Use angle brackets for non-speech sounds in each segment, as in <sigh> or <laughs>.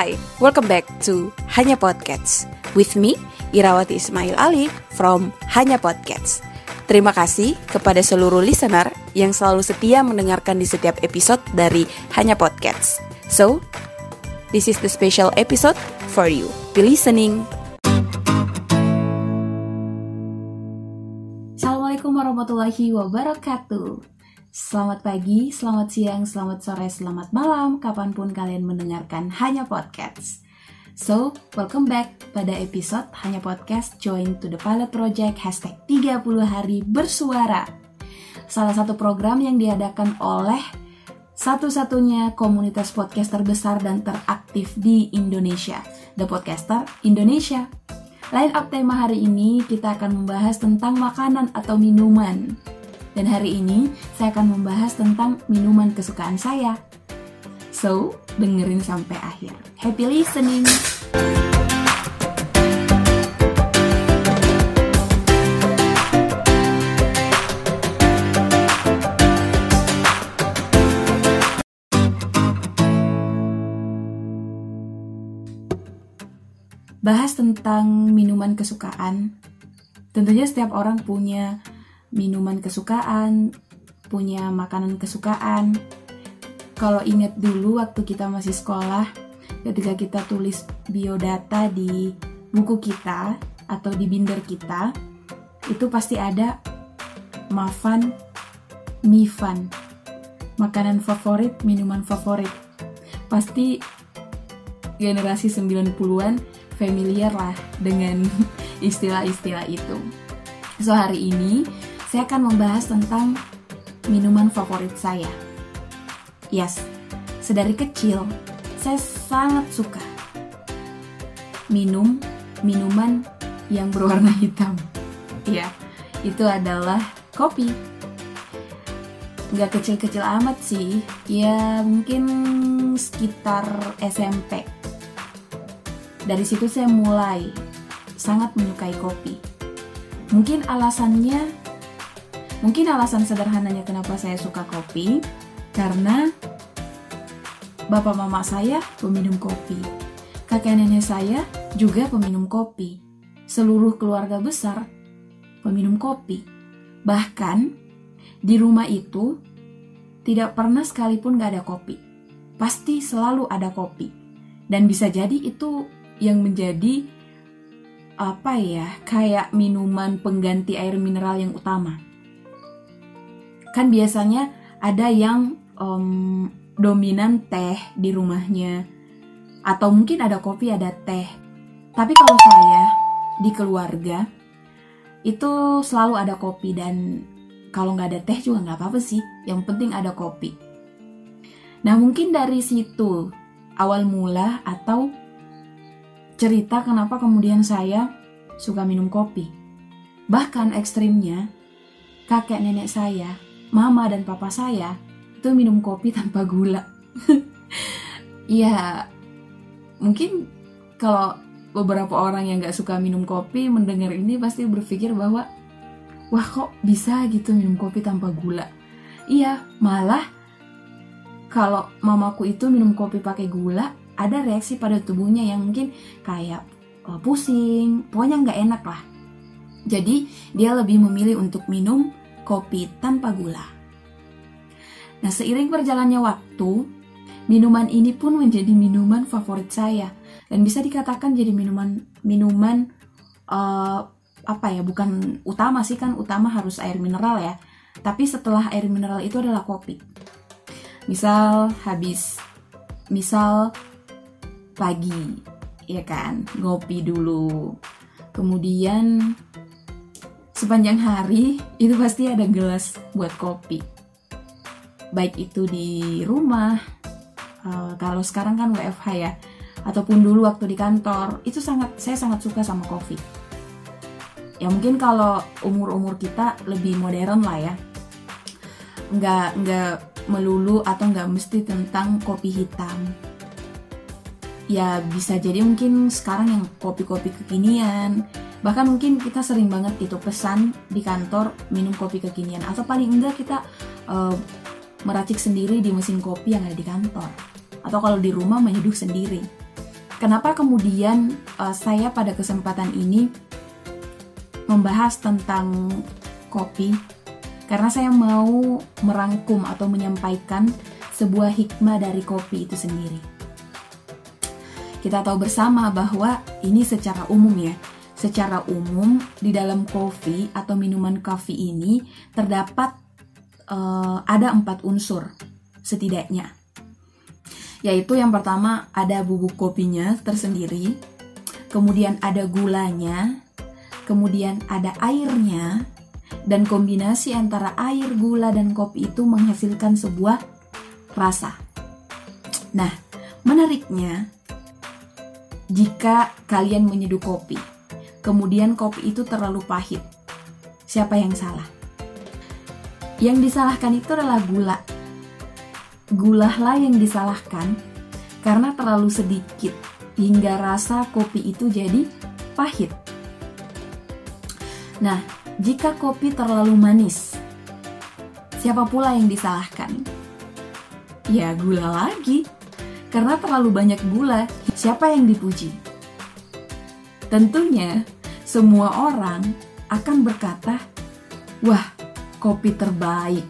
Hi, welcome back to Hanya Podcasts with me, Irawati Ismail Ali from Hanya Podcasts. Terima kasih kepada seluruh listener yang selalu setia mendengarkan di setiap episode dari Hanya Podcasts. So, this is the special episode for you. Be listening. Assalamualaikum warahmatullahi wabarakatuh. Selamat pagi, selamat siang, selamat sore, selamat malam, kapan pun kalian mendengarkan Hanya Podcast. So, welcome back pada episode Hanya Podcast Join to the Pilot Project Hashtag 30 Hari Bersuara. Salah satu program yang diadakan oleh satu-satunya komunitas podcast terbesar dan teraktif di Indonesia, The Podcaster Indonesia. Line up tema hari ini kita akan membahas tentang makanan atau minuman. Dan hari ini saya akan membahas tentang minuman kesukaan saya. So, dengerin sampai akhir. Happy listening! Bahas tentang minuman kesukaan. Tentunya setiap orang punya minuman kesukaan, punya makanan kesukaan. Kalau ingat dulu waktu kita masih sekolah, ketika kita tulis biodata di buku kita atau di binder kita, itu pasti ada mafan, mifan, makanan favorit, minuman favorit. Pasti generasi 90-an familiar lah dengan <laughs> istilah-istilah itu. So hari ini saya akan membahas tentang minuman favorit saya. Yes, sedari kecil saya sangat suka minum minuman yang berwarna hitam. Ya, itu adalah kopi. Gak kecil-kecil amat sih, ya mungkin sekitar SMP. Dari situ saya mulai sangat menyukai kopi. Mungkin alasannya Mungkin alasan sederhananya kenapa saya suka kopi, karena bapak mama saya peminum kopi. Kakek nenek saya juga peminum kopi. Seluruh keluarga besar peminum kopi. Bahkan di rumah itu tidak pernah sekalipun gak ada kopi. Pasti selalu ada kopi. Dan bisa jadi itu yang menjadi apa ya, kayak minuman pengganti air mineral yang utama kan biasanya ada yang um, dominan teh di rumahnya. Atau mungkin ada kopi ada teh. Tapi kalau saya di keluarga itu selalu ada kopi dan kalau nggak ada teh juga nggak apa-apa sih. Yang penting ada kopi. Nah mungkin dari situ awal mula atau cerita kenapa kemudian saya suka minum kopi. Bahkan ekstrimnya kakek nenek saya mama dan papa saya itu minum kopi tanpa gula. <laughs> ya mungkin kalau beberapa orang yang gak suka minum kopi mendengar ini pasti berpikir bahwa wah kok bisa gitu minum kopi tanpa gula. Iya, malah kalau mamaku itu minum kopi pakai gula, ada reaksi pada tubuhnya yang mungkin kayak uh, pusing, pokoknya nggak enak lah. Jadi dia lebih memilih untuk minum kopi tanpa gula. Nah, seiring berjalannya waktu, minuman ini pun menjadi minuman favorit saya dan bisa dikatakan jadi minuman minuman uh, apa ya, bukan utama sih kan utama harus air mineral ya. Tapi setelah air mineral itu adalah kopi. Misal habis misal pagi ya kan, ngopi dulu. Kemudian sepanjang hari itu pasti ada gelas buat kopi. Baik itu di rumah, uh, kalau sekarang kan WFH ya, ataupun dulu waktu di kantor, itu sangat saya sangat suka sama kopi. Ya mungkin kalau umur-umur kita lebih modern lah ya, nggak nggak melulu atau nggak mesti tentang kopi hitam. Ya bisa jadi mungkin sekarang yang kopi-kopi kekinian, bahkan mungkin kita sering banget itu pesan di kantor minum kopi kekinian atau paling enggak kita uh, meracik sendiri di mesin kopi yang ada di kantor atau kalau di rumah menyeduh sendiri kenapa kemudian uh, saya pada kesempatan ini membahas tentang kopi? Karena saya mau merangkum atau menyampaikan sebuah hikmah dari kopi itu sendiri. Kita tahu bersama bahwa ini secara umum ya, secara umum di dalam kopi atau minuman kopi ini terdapat uh, ada empat unsur setidaknya yaitu yang pertama ada bubuk kopinya tersendiri kemudian ada gulanya kemudian ada airnya dan kombinasi antara air, gula, dan kopi itu menghasilkan sebuah rasa. Nah, menariknya, jika kalian menyeduh kopi, kemudian kopi itu terlalu pahit. Siapa yang salah? Yang disalahkan itu adalah gula. Gula lah yang disalahkan karena terlalu sedikit hingga rasa kopi itu jadi pahit. Nah, jika kopi terlalu manis, siapa pula yang disalahkan? Ya, gula lagi. Karena terlalu banyak gula, siapa yang dipuji? Tentunya semua orang akan berkata, "Wah, kopi terbaik."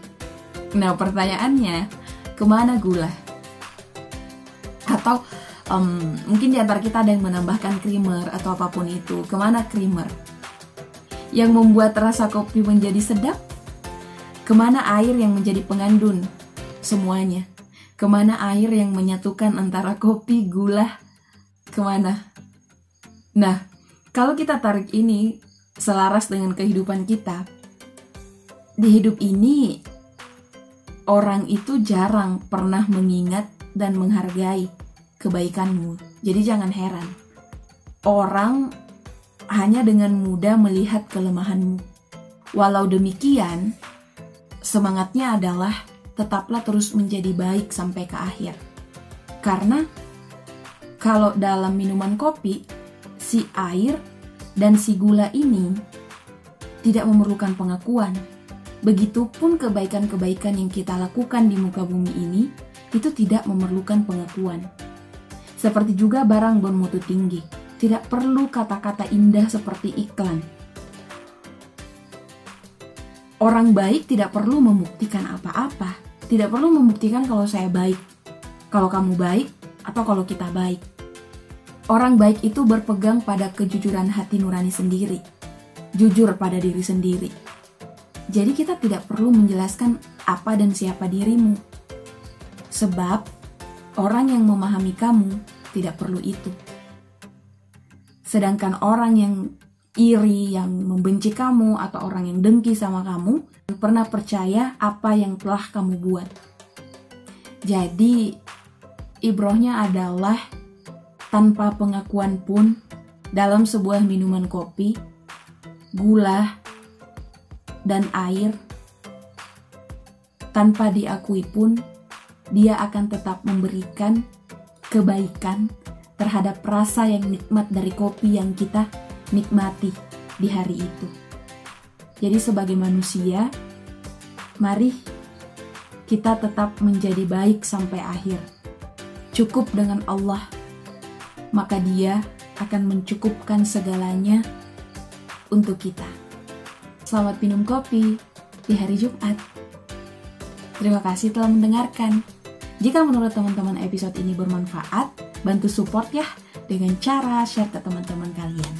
Nah, pertanyaannya, ke mana gula? Atau um, mungkin di antara kita ada yang menambahkan creamer atau apa pun itu. Ke mana creamer? Yang membuat rasa kopi menjadi sedap? Ke mana air yang menjadi pengandun? Semuanya. Ke mana air yang menyatukan antara kopi, gula? Ke mana? Nah, kalau kita tarik ini selaras dengan kehidupan kita, di hidup ini orang itu jarang pernah mengingat dan menghargai kebaikanmu. Jadi jangan heran. Orang hanya dengan mudah melihat kelemahanmu. Walau demikian, semangatnya adalah tetaplah terus menjadi baik sampai ke akhir. Karena kalau dalam minuman kopi, si air dan si gula ini tidak memerlukan pengakuan. Begitupun kebaikan-kebaikan yang kita lakukan di muka bumi ini itu tidak memerlukan pengakuan. Seperti juga barang bermutu tinggi, tidak perlu kata-kata indah seperti iklan. Orang baik tidak perlu membuktikan apa-apa, tidak perlu membuktikan kalau saya baik, kalau kamu baik, atau kalau kita baik. Orang baik itu berpegang pada kejujuran hati nurani sendiri, jujur pada diri sendiri. Jadi kita tidak perlu menjelaskan apa dan siapa dirimu. Sebab orang yang memahami kamu tidak perlu itu. Sedangkan orang yang iri, yang membenci kamu, atau orang yang dengki sama kamu, pernah percaya apa yang telah kamu buat. Jadi, ibrohnya adalah tanpa pengakuan pun dalam sebuah minuman kopi, gula, dan air, tanpa diakui pun dia akan tetap memberikan kebaikan terhadap rasa yang nikmat dari kopi yang kita nikmati di hari itu. Jadi sebagai manusia, mari kita tetap menjadi baik sampai akhir. Cukup dengan Allah maka Dia akan mencukupkan segalanya untuk kita. Selamat minum kopi di hari Jumat. Terima kasih telah mendengarkan. Jika menurut teman-teman episode ini bermanfaat, bantu support ya dengan cara share ke teman-teman kalian.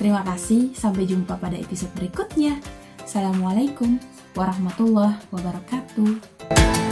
Terima kasih, sampai jumpa pada episode berikutnya. Assalamualaikum warahmatullahi wabarakatuh.